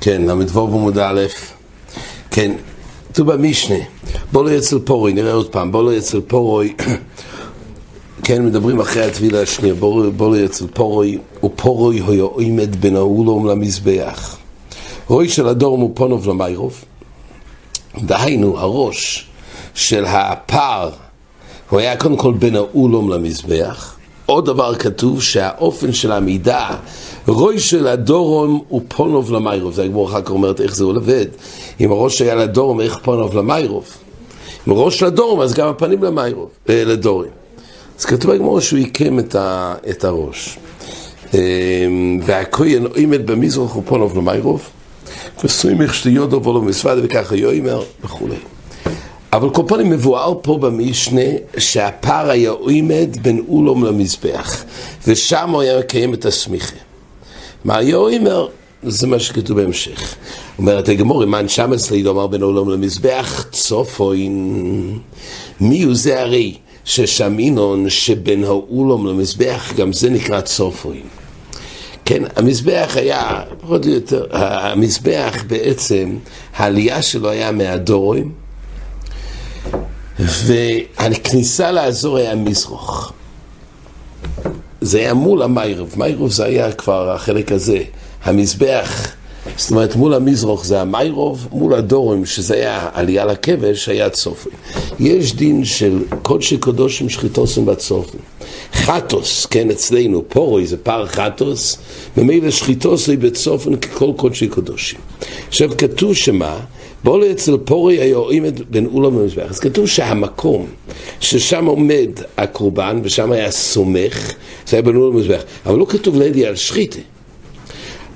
כן, ל"ו עמוד א', כן, כתוב במשנה, בוא לא אצל פורוי, נראה עוד פעם, בוא לא אצל פורוי, כן, מדברים אחרי הטבילה השנייה, בוא לא אצל פורוי, ופורוי היה עומד בין האולום למזבח. רוי של הדורם הוא פונוב למיירוב, דהיינו, הראש של הפער, הוא היה קודם כל בין האולום למזבח, עוד דבר כתוב שהאופן של העמידה, רוי של הדורום הוא פונוב למיירוב. זה הגמור אחר כך אומרת איך זה עובד. אם הראש היה לדורום, איך פונוב למיירוב? אם הראש לדורום, אז גם הפנים למיירוב, אה, לדורים. אז כתוב בגמור שהוא עיקם את, ה, את הראש. אה, והכהן עומד במזרח פונוב למיירוב. וסוימך שתיודו ולא מסווד וככה יאמר וכולי. אבל כל פעם מבואר פה במשנה שהפער היה עומד בין אולום למזבח ושם הוא היה מקיים את הסמיכה. מה היה אומר? זה מה שכתוב בהמשך. אומרת הגמור, אם שם אצלי לומר בין אולום למזבח צופוין. מי הוא זה הרי ששמינון שבין האולום למזבח גם זה נקרא צופוין. כן, המזבח היה, פחות או יותר, המזבח בעצם, העלייה שלו היה מהדורים והכניסה לאזור היה מזרוח. זה היה מול המיירוב, מיירוב זה היה כבר החלק הזה, המזבח, זאת אומרת מול המזרוח זה המיירוב, מול הדורים שזה היה עלייה לכבש היה צופן. יש דין של קודשי קודושים שחיתוסים בצופן. חטוס, כן אצלנו, פורוי זה פר חטוס, ממילא שחיתוסי בצופן ככל קודשי קודושים. עכשיו כתוב שמה? בואו אצל פורי היה עומד בין אולם למזבח. אז כתוב שהמקום ששם עומד הקורבן ושם היה סומך, זה היה בין אולם למזבח. אבל לא כתוב לידי על שחיתה.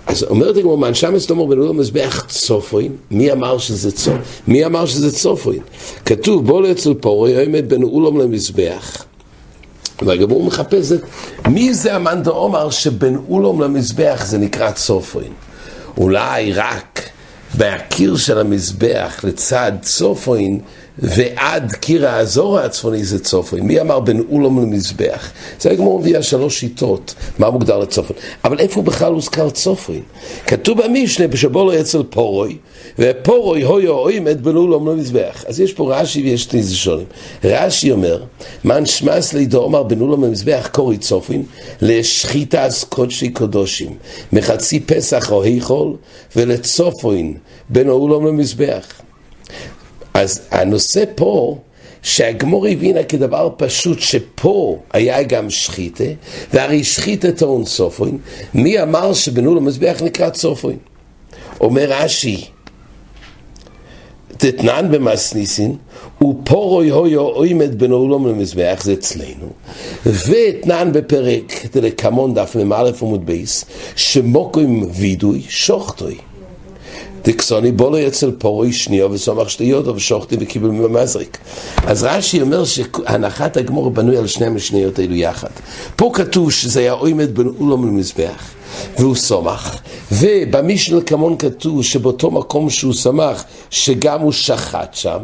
אז אומרת הגמרא, מן שם אצלומר בין אולם למזבח צופוין, מי אמר שזה צופוין? מי אמר שזה צופוין? כתוב בואו אצל פורי עומד בין אולם למזבח. והגמור מחפש את מי זה המאן דאמר שבין אולם למזבח זה נקרא צופוין? אולי רק בהקיר של המזבח לצד צופוין ועד קיר האזור הצפוני זה צופוין. מי אמר בין אולם למזבח? זה הגמור מביאה שלוש שיטות, מה מוגדר לצופוין. אבל איפה בכלל הוזכר צופוין? כתוב במשנה בשבו לא אצל פורוי, ופורוי הויו עומד בין אולם למזבח. אז יש פה רש"י ויש שני זשונים. רש"י אומר, מן שמס לידו אומר בין אולם למזבח קורי צופוין, לשחיטס קודשי קודושים, מחצי פסח או היכול, ולצופוין בין האולם למזבח. אז הנושא פה, שהגמור הבינה כדבר פשוט שפה היה גם שחיתה, והרי שחיתה טעון צופוין, מי אמר שבנו למזבח נקרא צופוין? אומר רש"י, תתנן במסניסין, ופורוי הויו עומד בין העולם למזבח, זה אצלנו, ואתנן בפרק דלקמון דף מ"א עמוד בייס, שמוקרים וידוי שוחטוי. דקסוני בולו אצל פורוי שניו וסומך שטויותו ושוחטי וקיבל ממזריק. אז רש"י אומר שהנחת הגמור בנוי על שני המשניות האלו יחד. פה כתוב שזה היה עומד בין אולם למזבח. והוא סומך, ובמשנה כמון כתוב שבאותו מקום שהוא סמך, שגם הוא שחט שם,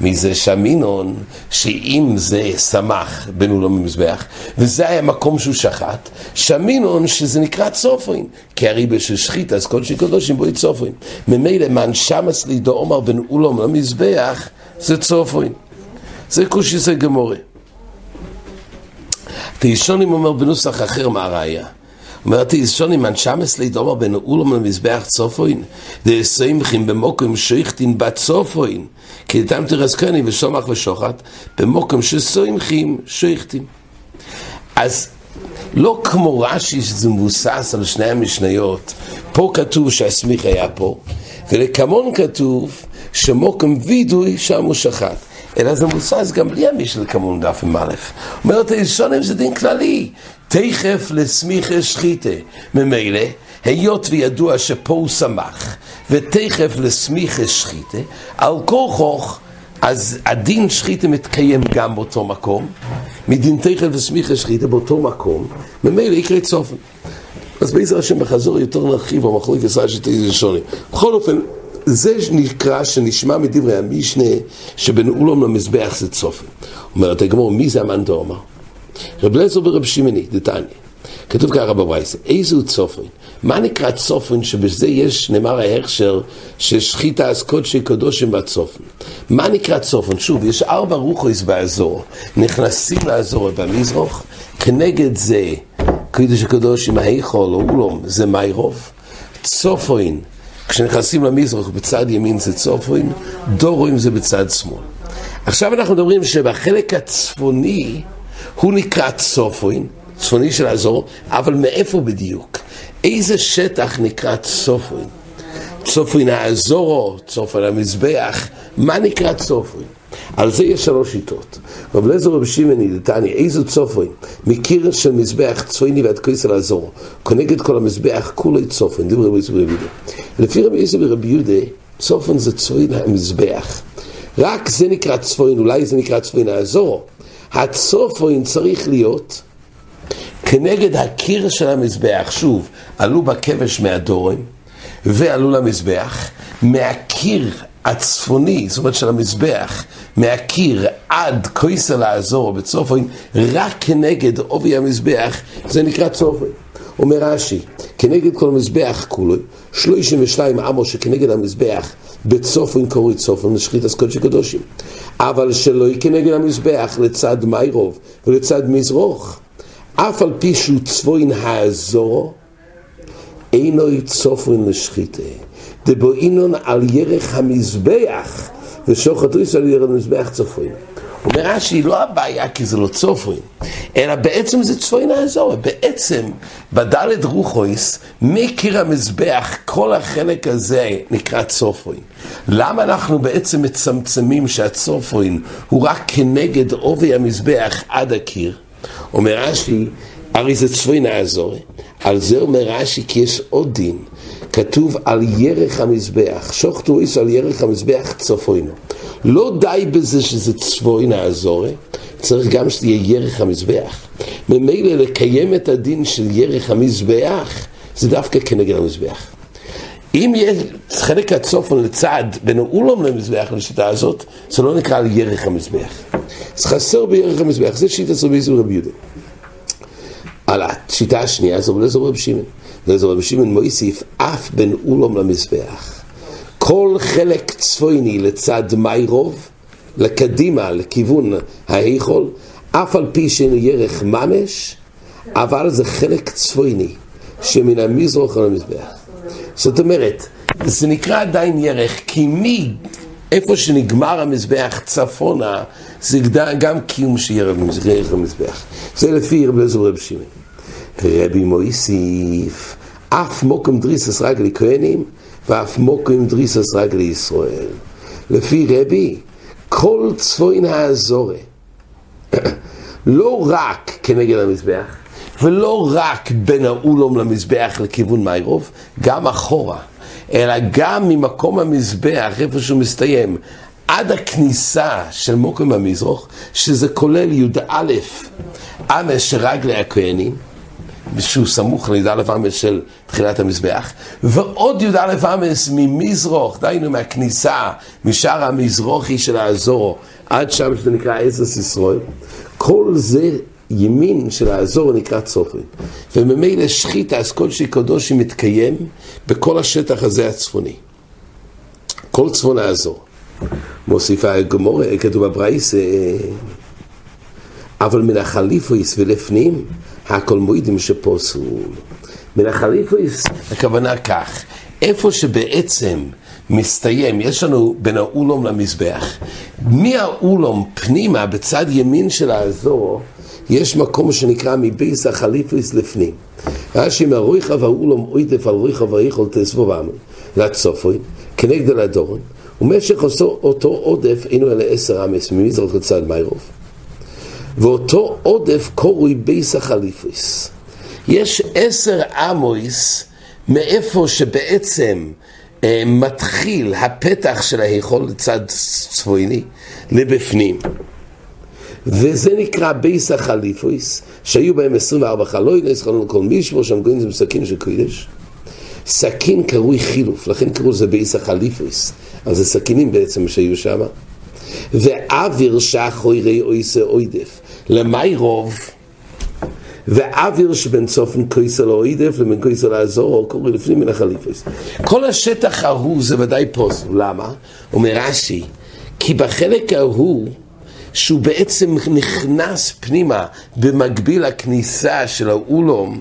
מזה שמינון, שאם זה סמך בין אולם למזבח, וזה היה מקום שהוא שחט, שמינון שזה נקרא צופוין, כי הרי בשביל שחית אז קודשי קודשים בואי צופוין. ממילא מן שמס לידו עומר בין אולם למזבח, זה צופוין. זה קושיסי גמורי. תישונים אומר בנוסח אחר מה הראייה. אומר תישון אם אנשמס לידומר בין אולם למזבח צופוין, דסיימכים במוקם שייכתין בצופוין, כי דתם תרסקני ושומח ושוחט, במוקם שסיימכים שייכתין. אז לא כמו רש"י שזה מבוסס על שני המשניות, פה כתוב שהסמיך היה פה, ולכמון כתוב שמוקם וידוי שם הוא שחט. אלא זה מבוסס גם בלי המשנה כמון דף עם א'. אומרת הישונים זה דין כללי, תכף לסמיכה שחיתה. ממילא, היות וידוע שפה הוא שמח, ותכף לסמיכה שחיתה, על כוכוך, אז הדין שחיתה מתקיים גם באותו מקום, מדין תכף לסמיכה שחיתה באותו מקום, ממילא יקרה צופן. אז בעזר השם בחזור יותר נרחיב במחלוקת ישראל שתהיה ראשונים. בכל אופן, זה נקרא שנשמע מדברי המשנה שבין אולם למזבח זה צופן. אומרת הגמור, מי זה המאן דאמר? רב לזר ורב שמעני, דתניא. כתוב ככה בברייס, איזו צופן? מה נקרא צופן שבזה יש, נאמר ההכשר, ששחית אז קודשי קדושים בצופן? מה נקרא צופן? שוב, יש ארבע רוחויס באזור, נכנסים לאזור במזרוח, כנגד זה קדוש הקדושים, ההיכול או אולום, זה מיירוב, צופן, כשנכנסים למזרח בצד ימין זה צופן, דורוים זה בצד שמאל. עכשיו אנחנו מדברים שבחלק הצפוני הוא נקרא צופוין, צפוני של האזור, אבל מאיפה בדיוק? איזה שטח נקרא צופוין? צופוין האזורו, צופוין המזבח, מה נקרא צופוין? על זה יש שלוש שיטות. רב לזר רב שמעני דתני, איזו צופוין? מקיר של מזבח צפויני ועד כיס על האזור, כנגד כל המזבח כולי צופוין, דיבר רבי יוסף ורבי יהודה. לפי רבי יוסף ורבי יהודה, צופוין זה צפוין המזבח. רק זה נקרא צפוין, אולי זה נקרא צפוין האזור. הצופוין צריך להיות כנגד הקיר של המזבח. שוב, עלו בכבש מהדורים ועלו למזבח. מהקיר הצפוני, זאת אומרת של המזבח, מהקיר עד כויסל האזור בצופוין, רק כנגד עובי המזבח, זה נקרא צופוין. אומר רש"י, כנגד כל המזבח כולו, שלושים ושתיים עמו שכנגד המזבח בצופן קוראים צופן לשחית אז קודשי קדושים. אבל שלא יהיה כנגד המזבח לצד מיירוב ולצד מזרוך. אף על פי שהוא צפוין האזור, אינו צופן לשחיתה. דבואינון על ירך המזבח ושוחט ריס על ירך המזבח צופוין. אומר רש"י, לא הבעיה כי זה לא צופוין, אלא בעצם זה צפוין האזור, בעצם בדלת רוחויס, מקיר המזבח, כל החלק הזה נקרא צופוין. למה אנחנו בעצם מצמצמים שהצופוין הוא רק כנגד עובי המזבח עד הקיר? אומר רש"י, הרי זה צפוין האזור, על זה אומר רש"י כי יש עוד דין. כתוב על ירך המזבח, שוחטו איס על ירך המזבח צפוינו. לא די בזה שזה צפוין האזורי, צריך גם שזה יהיה ירך המזבח. ממילא לקיים את הדין של ירך המזבח, זה דווקא כנגד המזבח. אם יש חלק הצופן לצד בין האולום למזבח לשיטה הזאת, זה לא נקרא על ירך המזבח. זה חסר בירך המזבח, זה שיטה ביזור רבי יהודה. על השיטה השנייה זה לא רבי שמעון. זה רבי שמעון מויסיף אף בין אולום למזבח. כל חלק צפויני לצד מיירוב, לקדימה, לכיוון ההיכול, אף על פי שאין ירך ממש, אבל זה חלק צפויני, שמן המזרוח על המזבח. זאת אומרת, זה נקרא עדיין ירך, כי מי, איפה שנגמר המזבח צפונה, זה גם קיום שיהיה ירך המזבח. זה לפי רבי לזור רבי שמעון. רבי מויסיף, אף מוקם דריסס רגלי כהנים, ואף מוקם דריסס רגלי ישראל. לפי רבי, כל צפוין האזורי, לא רק כנגד המזבח, ולא רק בין האולום למזבח לכיוון מיירוב, גם אחורה, אלא גם ממקום המזבח, איפה שהוא מסתיים, עד הכניסה של מוקם המזרוח, שזה כולל י"א אמס של רגלי הכהנים, שהוא סמוך לי"א אמס של תחילת המזבח, ועוד י"א אמס ממזרוך, דהיינו מהכניסה, משער המזרוחי של האזור, עד שם שזה נקרא עזרס ישראל, כל זה ימין של האזור נקרא צופן. וממילא שחיטה, אז קודשי קדושי מתקיים בכל השטח הזה הצפוני. כל צפון האזור. מוסיפה הגמורה, כתוב בברייס, אבל מן החליפויס ולפנים, הכל מועידים שפוסול. מן החליפויס, הכוונה כך, איפה שבעצם מסתיים, יש לנו בין האולום למזבח, מהאולום פנימה, בצד ימין של האזור, יש מקום שנקרא מבייס החליפויס לפנים. רש"י מהרויחה והאולום אוידף על רויחה ואיכול תסבו ועמל, לצופוי, כנגד הדורון, ומשך אותו עודף אינו אלא עשר אמס ממזרח לצד מיירוב. ואותו עודף קורוי בייס החליפוס. יש עשר אמויס מאיפה שבעצם אה, מתחיל הפתח של ההיכול לצד צפויני לבפנים. וזה נקרא בייס החליפוס, שהיו בהם 24 חלוי, נס חלון כל מישמו, שם גויים זה סכין של קודש. סכין קרוי חילוף, לכן קראו לזה בייס החליפוס. אז זה סכינים בעצם שהיו שם. ואוויר שחוי ראי אויסה אוידף. למי רוב? ואוויר שבין צופן כויסל או עידף לבין כויסל האזור, קורא לפנים מן החליפס. כל השטח ההוא זה ודאי פוסל, למה? אומר רש"י, כי בחלק ההוא שהוא בעצם נכנס פנימה במקביל לכניסה של האולום,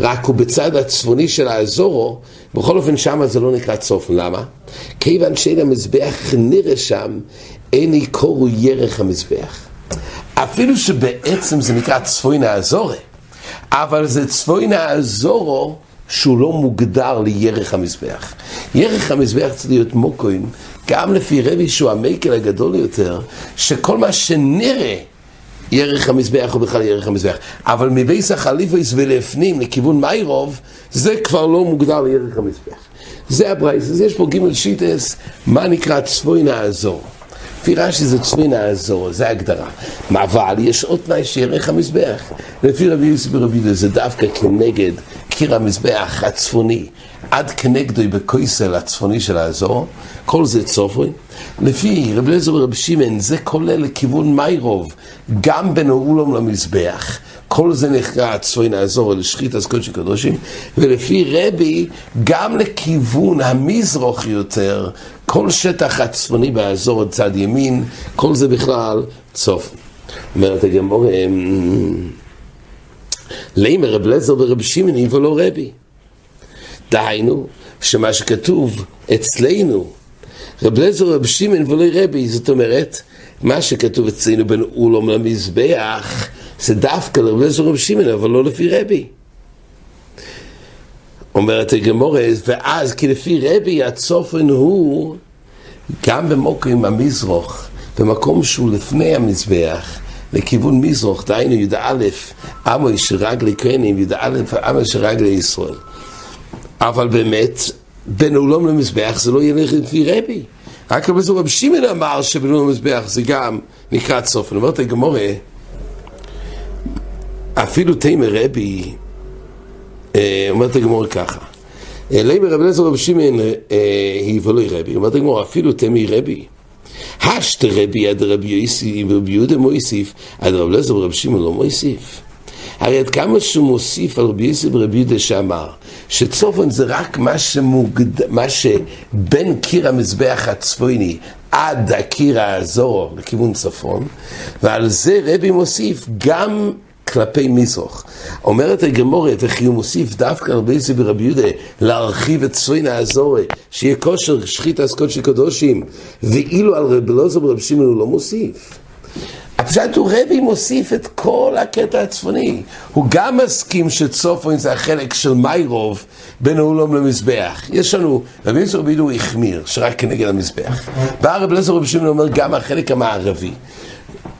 רק הוא בצד הצפוני של האזורו, בכל אופן שם זה לא נקרא צופן, למה? כיוון שאין המזבח נראה שם, אין עיקור ירך המזבח. אפילו שבעצם זה נקרא צפוין האזורי, אבל זה צפוין האזורו שהוא לא מוגדר לירך המזבח. ירך המזבח צריך להיות מוקוין, גם לפי רבי שהוא המקל הגדול יותר, שכל מה שנראה ירך המזבח הוא בכלל ירך המזבח. אבל מבייס החליפוס ולפנים לכיוון מיירוב, זה כבר לא מוגדר לירך המזבח. זה הברייס, אז יש פה ג' שיטס, מה נקרא צפוין האזור. לפי רש"י זה צפוין האזור, זה ההגדרה. אבל יש עוד תנאי שירך המזבח. לפי רבי יוסי ברבי זה דווקא כנגד קיר המזבח הצפוני, עד כנגדוי בקויסל הצפוני של האזור, כל זה צופרי. לפי רבי אליעזר ורבי שמעון, זה כולל לכיוון מיירוב, גם בין האולום למזבח. כל זה נחרא צפוין האזור לשחית אז קודשי קדושים, ולפי רבי, גם לכיוון המזרוח יותר, כל שטח הצפוני באזור צד ימין, כל זה בכלל צוף. אומרת הגמור, לימר רב לזר ורב שמעון ולא רבי. דהיינו, שמה שכתוב אצלנו, רב לזר ורב שמעון ולא רבי, זאת אומרת, מה שכתוב אצלנו בין אולום למזבח, זה דווקא לרב לזר ורב שמעון, אבל לא לפי רבי. אומרת הגמורה, ואז כי לפי רבי הצופן הוא גם במוקרים המזרוח, במקום שהוא לפני המזבח, לכיוון מזרוח, דהיינו י"א, עמוי של רגלי כהנים, י"א עמוי של רגלי ישראל. אבל באמת, בין אולם למזבח זה לא ילך לפי רבי. רק רבי שמעון אמר שבין אולם למזבח זה גם נקרא צופן. אומרת הגמורה, אפילו תימר רבי, אה, אומרת הגמורה ככה, לימר רבי אליעזר רבי שמעון היא ולא רבי, אומרת הגמורה, אפילו תמי רבי. השת רבי עד רבי יוסיף ורבי יהודה מויסיף, עד רבי אליעזר ורבי שמעון לא מויסיף. הרי עד כמה שהוא מוסיף על רבי יוסיף ורבי יהודה שאמר, שצופן זה רק מה, שמוגד... מה שבין קיר המזבח הצפוני עד הקיר האזור לכיוון צפון, ועל זה רבי מוסיף גם כלפי מזרח. אומרת הגמורת, וכי הוא מוסיף דווקא רבי יוסי ברבי יהודה להרחיב את צוין האזורי, שיהיה כושר שחית אז קודשי קדושים, ואילו על רבי לוזר ברבי שמעון הוא לא מוסיף. הפשט הוא רבי מוסיף את כל הקטע הצפוני. הוא גם מסכים שצופוין זה החלק של מיירוב בין האולום למזבח. יש לנו, רבי יוסי רבי הוא החמיר, שרק כנגד המזבח. בא רבי לוזר ברבי שמעון אומר גם החלק המערבי.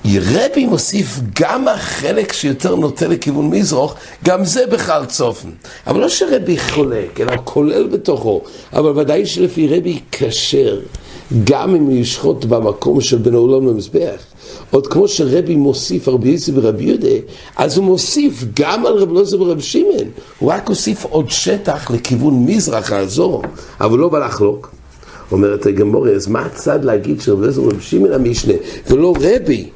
רבי מוסיף גם החלק שיותר נוטה לכיוון מזרוח, גם זה בכלל צופן. אבל לא שרבי חולק, אלא כולל בתוכו. אבל ודאי שלפי רבי כשר, גם אם ישחוט במקום של בין העולם למזבח. עוד כמו שרבי מוסיף רבי יוסי ורבי יהודה, אז הוא מוסיף גם על רבי לוזר ורבי שמעון. הוא רק הוסיף עוד שטח לכיוון מזרח האזור, אבל לא בא לחלוק. אומרת הגמורה, אז מה הצד להגיד שרבי לוזר ורבי שמעון המשנה, ולא רבי?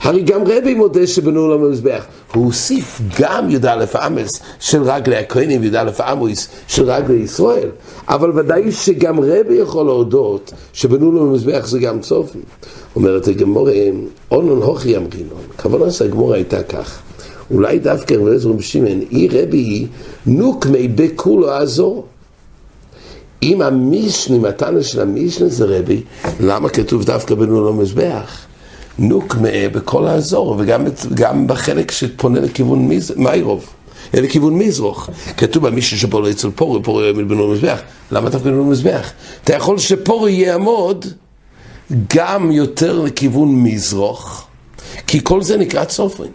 הרי גם רבי מודה שבנו לו מזבח. הוא הוסיף גם י"א אמס של רגלי הכהנים וי"א אמויס של רגלי ישראל. אבל ודאי שגם רבי יכול להודות שבנו לו מזבח זה גם צופי. אומרת הגמורה, אונון הוכי אמרינון. כוונה שהגמורה הייתה כך. אולי דווקא רבי עזר בשמן, אי רבי נוקמי בכולו עזור. אם המשנה, מתנה של המשנה זה רבי, למה כתוב דווקא בנו לו מזבח? נוק בכל האזור, וגם בחלק שפונה לכיוון מיירוב, לכיוון מזרוח. כתוב במישהו שפורא אצל פורי, פורי יעמוד בנו מזבח. למה אתה בנו מזבח? אתה יכול שפורי יעמוד גם יותר לכיוון מזרוח, כי כל זה נקרא צופרין.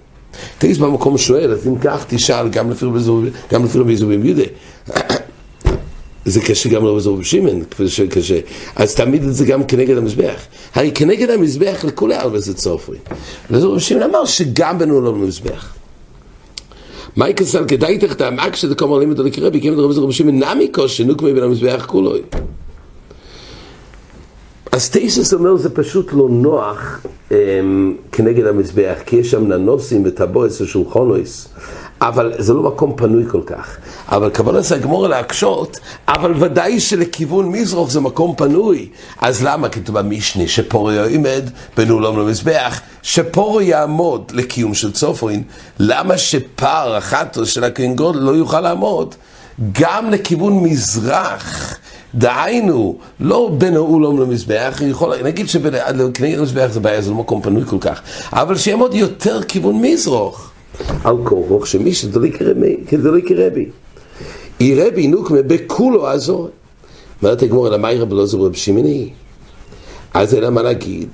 תגיד במקום שואל, אז אם כך תשאל גם לפי רבי זובים יהודה. זה קשה גם לרב זרוב שמעון, קשה. אז תעמיד את זה גם כנגד המזבח. הרי כנגד המזבח לכולי עלמא זה צופרי. וזרוב שמעון אמר שגם בנו לא למזבח. מה יקסל כדאי תחתם, אקשא דקום עליהם את הלקרבי, כי אם רב זרוב שמעון נמי כושר, נוקמי בין המזבח כולוי. אז טייסס אומר זה פשוט לא נוח um, כנגד המזבח, כי יש שם ננוסים וטבועס ושולחונויס, אבל זה לא מקום פנוי כל כך. אבל כוונת הגמור להקשות, אבל ודאי שלכיוון מזרוח זה מקום פנוי. אז למה כתוב במשנה שפורו יעמד בין אולם למזבח, שפורו יעמוד לקיום של צופוין, למה שפר החטוס של הכהן גודל לא יוכל לעמוד גם לכיוון מזרח? דהיינו, לא בין האולם למזבח, יכול, נגיד שכנגד המזבח זה בעיה, זה לא מקום פנוי כל כך, אבל שיעמוד יותר כיוון מזרוח. על כורוך שמי שדולי כרבי. יראה בי נוקמה בכולו עזור. אומרת הגמור, אלא מהי רבי לוזר רבי שמעוני? אז אין מה להגיד.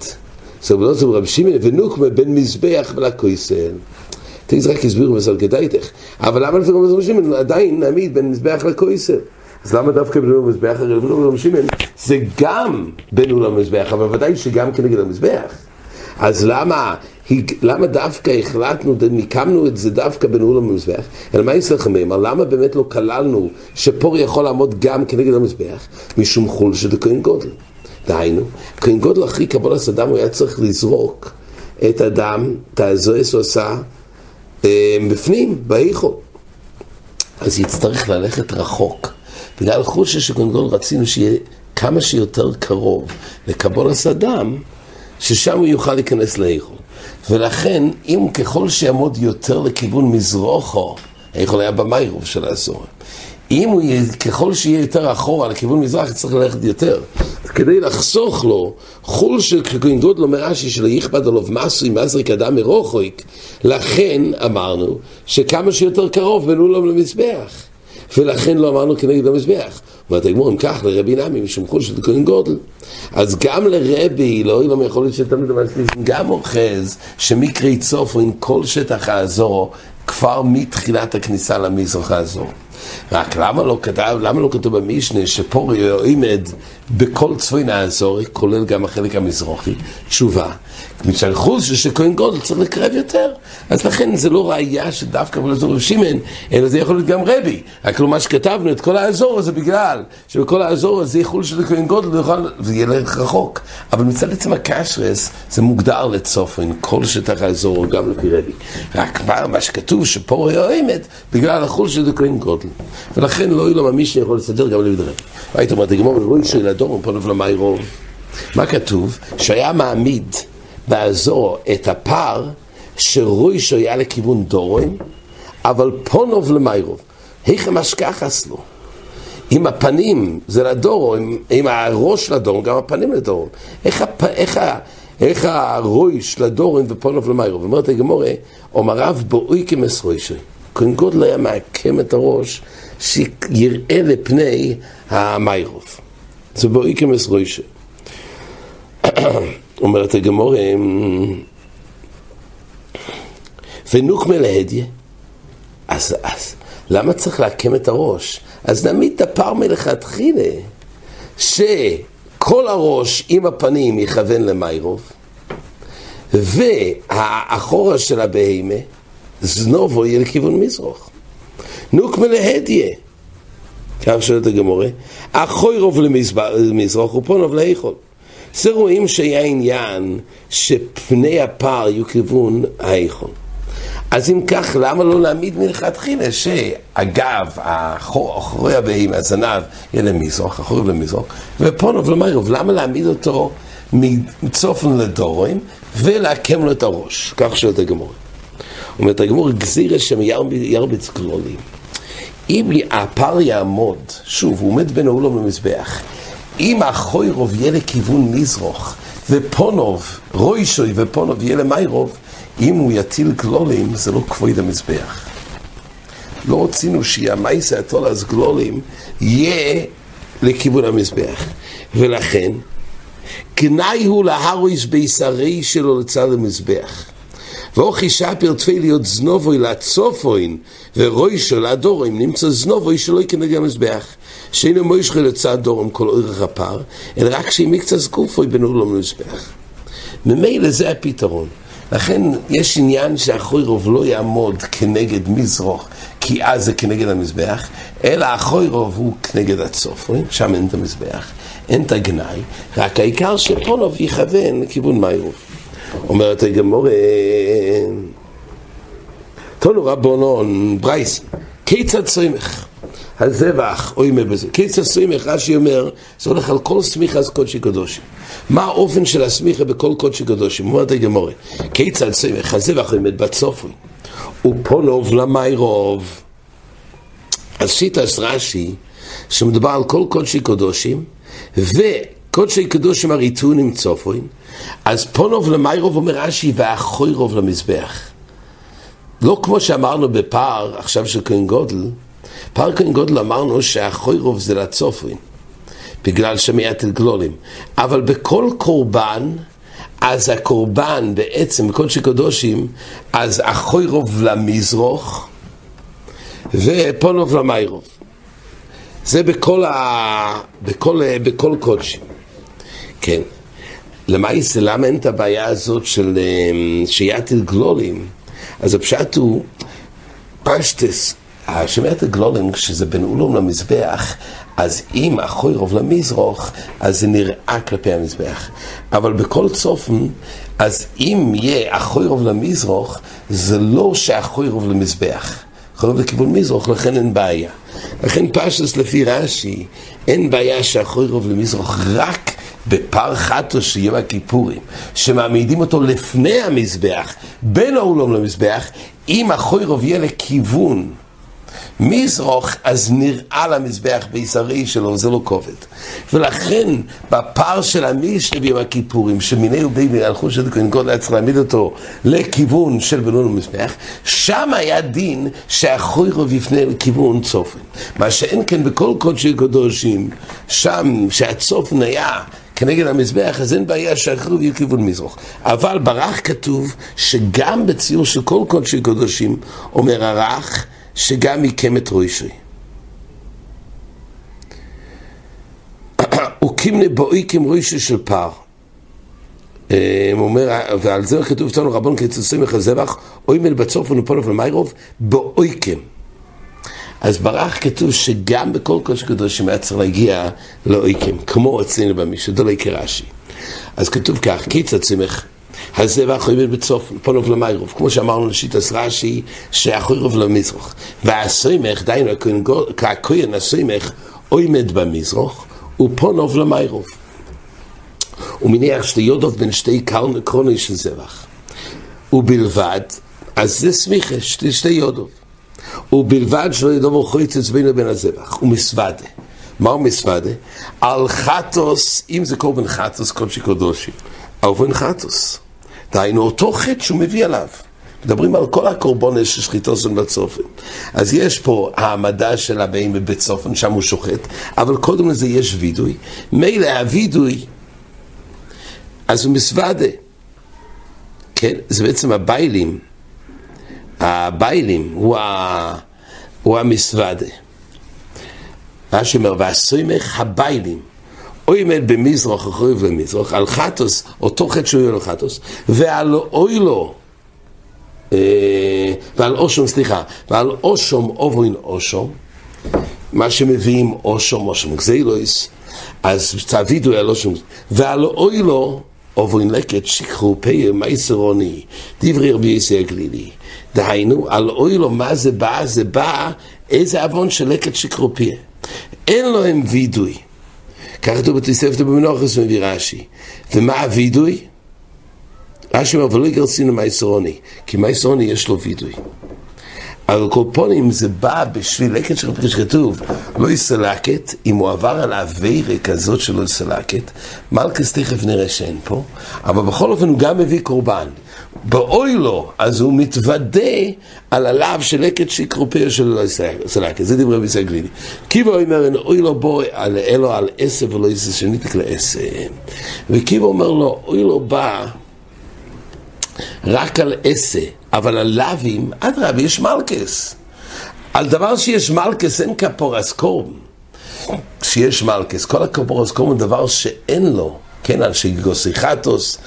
זה רבי לוזר רבי שמעוני ונוקמה בין מזבח ולכויסל. תגיד, רק הסבירו בסל כדאיתך. אבל למה לפי רבי שמעון עדיין נעמיד בין מזבח לכויסל? אז למה דווקא בין אולם המזבח? הרי לפי רבי שמעון זה גם בין אולם המזבח, אבל ודאי שגם כנגד המזבח. אז למה למה דווקא החלטנו, מיקמנו את זה דווקא בניהול המזבח? אלא מה יצטרך מימר? למה באמת לא כללנו שפור יכול לעמוד גם כנגד המזבח? משום חול של כהן גודל. דהיינו, כהן גודל אחרי קבולת אדם הוא היה צריך לזרוק את הדם, את הזוהס הוא עשה אה, בפנים, באיכו. אז יצטרך ללכת רחוק. בגלל חושה של כהן גודל רצינו שיהיה כמה שיותר קרוב לקבולת אדם, ששם הוא יוכל להיכנס לאיכו. ולכן, אם ככל שיעמוד יותר לכיוון מזרוחו, יכול היה במיירוב של האזור. אם הוא יהיה, ככל שיהיה יותר אחורה לכיוון מזרח, יצטרך ללכת יותר. כדי לחסוך לו חול של כהן גודלו מרש"י שלא יכבד עליו מסוי מזריק אדם מרוחק, לכן אמרנו שכמה שיותר קרוב בין אולם למזבח. ולכן לא אמרנו כנגד המזבח. אומרת הגמור, אם כך, לרבי נמי חול של כהן גודל. אז גם לרבי, לא יהיה לו יכול להיות שתלמיד המסליסים, גם אוחז שמקרי צופו עם כל שטח האזור כבר מתחילת הכניסה למזרח האזור. רק למה לא כתב, למה לא כתוב במשנה שפורי עומד בכל צפון האזור, כולל גם החלק המזרחי? תשובה, מצד חוץ שכהן גודל צריך לקרב יותר. אז לכן זה לא ראייה שדווקא בלזור רב שמעון, אלא זה יכול להיות גם רבי. רק כלומר שכתבנו את כל האזור הזה בגלל שבכל האזור הזה יחול של כהן גודל זה ילך רחוק. אבל מצד עצם הקשרס זה מוגדר לצופן, כל שטח האזור גם לפי רבי. רק מה, מה שכתוב שפה הוא עומד בגלל החול של כהן גודל. ולכן לא יהיה לו המשנה יכול לסדר גם לבד רבי. והיית אומרת, תגמור, רואי של הדור, פה נבלה רוב. מה כתוב? שהיה מעמיד באזור את הפר שרוישו היה לכיוון דורוין, אבל פונוב למיירוב. היכם אשכחס לו. עם הפנים זה לדורו, עם, עם הראש לדורו, גם הפנים לדורו. איך, הפ, איך, איך הרויש לדורון ופונוב למיירוב? אומרת הגמורה, אומר רב בואי כמס רוישוי. כהן גודל היה מעקם את הראש שיראה לפני המיירוב. זה בואי כמס רוישוי. אומרת הגמורה, ונוקמה להדיה, אז, אז למה צריך לעקם את הראש? אז נעמיד את הפר מלכתחילה, שכל הראש עם הפנים יכוון למיירוב, והאחורה של הבהמה, זנובו יהיה לכיוון מזרוח. נוקמה להדיה. כך שואלת הגמורה, אחוי רוב למזרח ופונוב לאיכול. זה רואים שהיה עניין שפני הפער יהיו כיוון האיכון. אז אם כך, למה לא להעמיד מלכתחילה שהגב, אחורי הבהים, הזנב, יהיה למזרח, אחורי למזרח, ופונוב למיירוב, למה להעמיד אותו מצופן לדורים ולעקם לו את הראש? כך שואלת הגמור. אומרת הגמור, גזירה שם ירביץ גלולים. אם הפער יעמוד, שוב, הוא עומד בין האולם למזבח, אם החוירוב יהיה לכיוון מזרוח, ופונוב, רוישוי ופונוב יהיה למיירוב, אם הוא יטיל גלולים, זה לא כבוד המזבח. לא רצינו שהמייסה התולס גלולים יהיה לכיוון המזבח. ולכן, גנאי הוא להרויס בישרי שלו לצד המזבח. ואוכי שפר תפיליות זנובוי לצופוין ורוישו לדורים נמצא זנובוי שלא יקנה גם מזבח. שאינו מוישכו לצד דורם כל אורך הפר, אלא רק שהיא מקצה זקופוי בנו לא מזבח. ממילא זה הפתרון. לכן יש עניין שהחוירוב לא יעמוד כנגד מזרוח, כי אז זה כנגד המזבח, אלא החוירוב הוא כנגד הצופוי, שם אין את המזבח. אין את הגנאי, רק העיקר שפונוב יכוון לכיוון מיירוב. אומרת הגמורה, תונו רבונון, ברייס, כיצד סומך? הזבח, עוימד בזה. כיצד סמיך, רש"י אומר, זה הולך על כל סמיכה אז קודשי קדושים. מה האופן של הסמיכה בכל קודשי קדושים? אומרת הגמורה, כיצד סמיך, הזבח עומד בצופוין, ופונוב למיירוב. אז שיטס רש"י, שמדובר על כל קודשי קדושים, וקודשי קדושים הרי טעונים צופוין, אז פונוב למיירוב אומר רש"י, והחוירוב למזבח. לא כמו שאמרנו בפער עכשיו של כהן גודל, פער כהן גודל אמרנו שהחוירוב זה לצופוין, בגלל שמיית גלולים. אבל בכל קורבן, אז הקורבן בעצם, בקודשי קדושים, אז החוירוב למזרוך, ופונוב למיירוב. זה בכל, ה... בכל, בכל קודשים. כן. למעשה, למה אין את הבעיה הזאת של אמ, שיית גלולים? אז הפשט הוא פשטס, השמיעת הגלולים, כשזה בין אולום למזבח, אז אם החוי רוב למזרוך, אז זה נראה כלפי המזבח. אבל בכל צופן, אז אם יהיה החוי רוב למזרוך, זה לא שהחוי רוב למזבח. חוי לכיוון מזרוך, לכן אין בעיה. לכן פשטס לפי רש"י, אין בעיה שהחוי רוב למזרוך רק בפר חטו של יום הכיפורים, שמעמידים אותו לפני המזבח, בין האולום למזבח, אם החוירוב יהיה לכיוון מזרוך, אז נראה למזבח בישרי שלו, זה לא כובד. ולכן, בפר של המשנה ביום הכיפורים, שמיני וביבי הלכו של כהן גודל היה צריך להעמיד אותו לכיוון של בנון המזבח, שם היה דין שהחוירוב יפנה לכיוון צופן. מה שאין כן בכל קודשי קדושים, שם שהצופן היה כנגד המזבח, אז אין בעיה שהחרוב יהיה כיוון מזרוח. אבל ברח כתוב שגם בציור של כל קודשי קודשים, אומר הרך, שגם עיקם את רוישוי. וקימנה בואי כמרוישי של פר. הוא אומר, ועל זה כתוב אצלנו רבון כצוסים מחזבח, אוי מל בצוף ונופולוב למיירוב, באויקם. אז ברח כתוב שגם בכל קודש קדושים היה צריך להגיע לאויקם, כמו אצלנו במשנה, דולי כרש"י. אז כתוב כך, קיצה הזבח עומד בצוף, פונוב למיירוב, כמו שאמרנו לשיטס רש"י, שהחוירוב למזרח. והסוימך, דיינו, הכהן הסוימך עומד במזרח, ופונוב למיירוב. הוא מניח שתי יודות בין שתי קרוני של זבח. ובלבד, אז זה סמיכה, שתי, שתי יודות. ובלבד שלא ידובו חויצץ בינו לבין הזבח, ומסוודה. מהו מסוודה? על חטוס, אם זה קורבן חטוס, קודשי קודושי, אופן חטוס. דהיינו אותו חטא שהוא מביא עליו. מדברים על כל הקורבונס של שחיתוסן בצופן. אז יש פה העמדה של הבאים בבית צופן, שם הוא שוחט, אבל קודם לזה יש וידוי. מילא הווידוי, אז הוא מסוודה. כן, זה בעצם הביילים. הביילים הוא, ה... הוא המסוודה. מה שאומר, והסוימך הביילים. אוי עומד במזרח, אחרי במזרח, על חטוס, אותו חטא שהוא יהיה לו חטוס, ועל אוי לו, ועל אושום, סליחה, ועל אושום אובוין אושום, מה שמביאים אושום, אושום גזילויס, אז תעבידו על אושום, ועל אוי לו, אובוין לקט, שיקחו פיה מייסרוני, דברי רבי יסי הגלילי. דהיינו, על אוי לו, מה זה בא? זה בא איזה עוון של לקט שיקחו פיה. אין להם וידוי. כך כתוב בתוספתא במנוחס מביא רש"י. ומה הווידוי? רש"י אומר, ולא יגרסינו מייסרוני, כי מייסרוני יש לו וידוי. אבל כל פונים זה בא בשביל לקט של רבי שכתוב, לא יסלקת, אם הוא עבר על אביירה כזאת שלא יסלקת, מלכס תכף נראה שאין פה, אבל בכל אופן הוא גם מביא קורבן. באוי לו, אז הוא מתוודה על הלאו של לקט שיקרופיה של לא יסלקת, זה דברי בישראל גלילי. קיבו אומר, אוי לו בו על אלו על עשב ולא יסס שניתק לעשב. וקיבו אומר לו, אוי לו בא רק על עשה, אבל על לאווים, אדרבה, יש מלכס. על דבר שיש מלכס אין כפורס קורם. כשיש מלכס, כל הכפורס קורם הוא דבר שאין לו, כן, על שגוסי חטוס,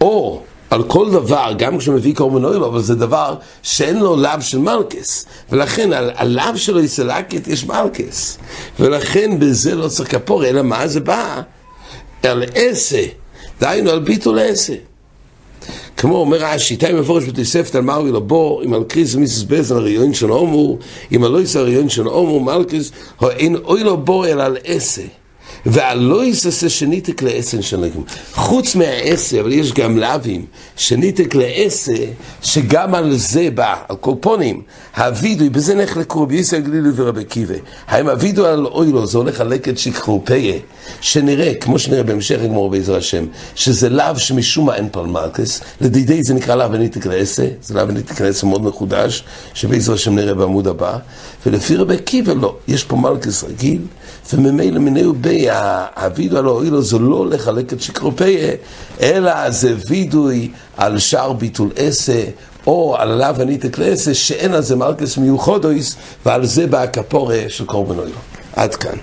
או על כל דבר, גם כשמביא קורבן אוילו, אבל זה דבר שאין לו לאו של מלכס. ולכן על הלאו שלו יסלקת יש מלכס. ולכן בזה לא צריך כפור, אלא מה זה בא? על עשה, דהיינו על ביטול עשה. כמו אומר רש"י, תאי מפורש בתוספת על מרוי לבוא, אם על קריס מיסס בזן הריון של הומו, אם על לא יסר הריון של הומו, מלכס, אין אוי לו בו אלא על עשה. והלא יססה שניתק לעשן שלכם. חוץ מהעשה, אבל יש גם לאווים, שניתק לעשה, שגם על זה בא, על קורפונים, האבידוי, בזה נחלקו רבי ישראל גלילי ורבי קיבה. האם אבידו על אוילו, זה הולך על לקט שיקחו פיה, שנראה, כמו שנראה בהמשך הגמור בעזר השם, שזה לאו שמשום מה אין פלמרקס, לדידי זה נקרא לאו וניתק לעשה, זה לאו וניתק לעשה מאוד מחודש, שבעזר השם נראה בעמוד הבא, ולפי רבי קיבה לא, יש פה מלכס רגיל, וממילא מינהו בי, הווידו על האוילו זה לא לחלק את שקרופיה, אלא זה וידוי על שער ביטול עשה, או על עליו הניתק לעשה, שאין על זה מלכס מיוחדויס, ועל זה בא הכפורה של קורבן אוילו. עד כאן.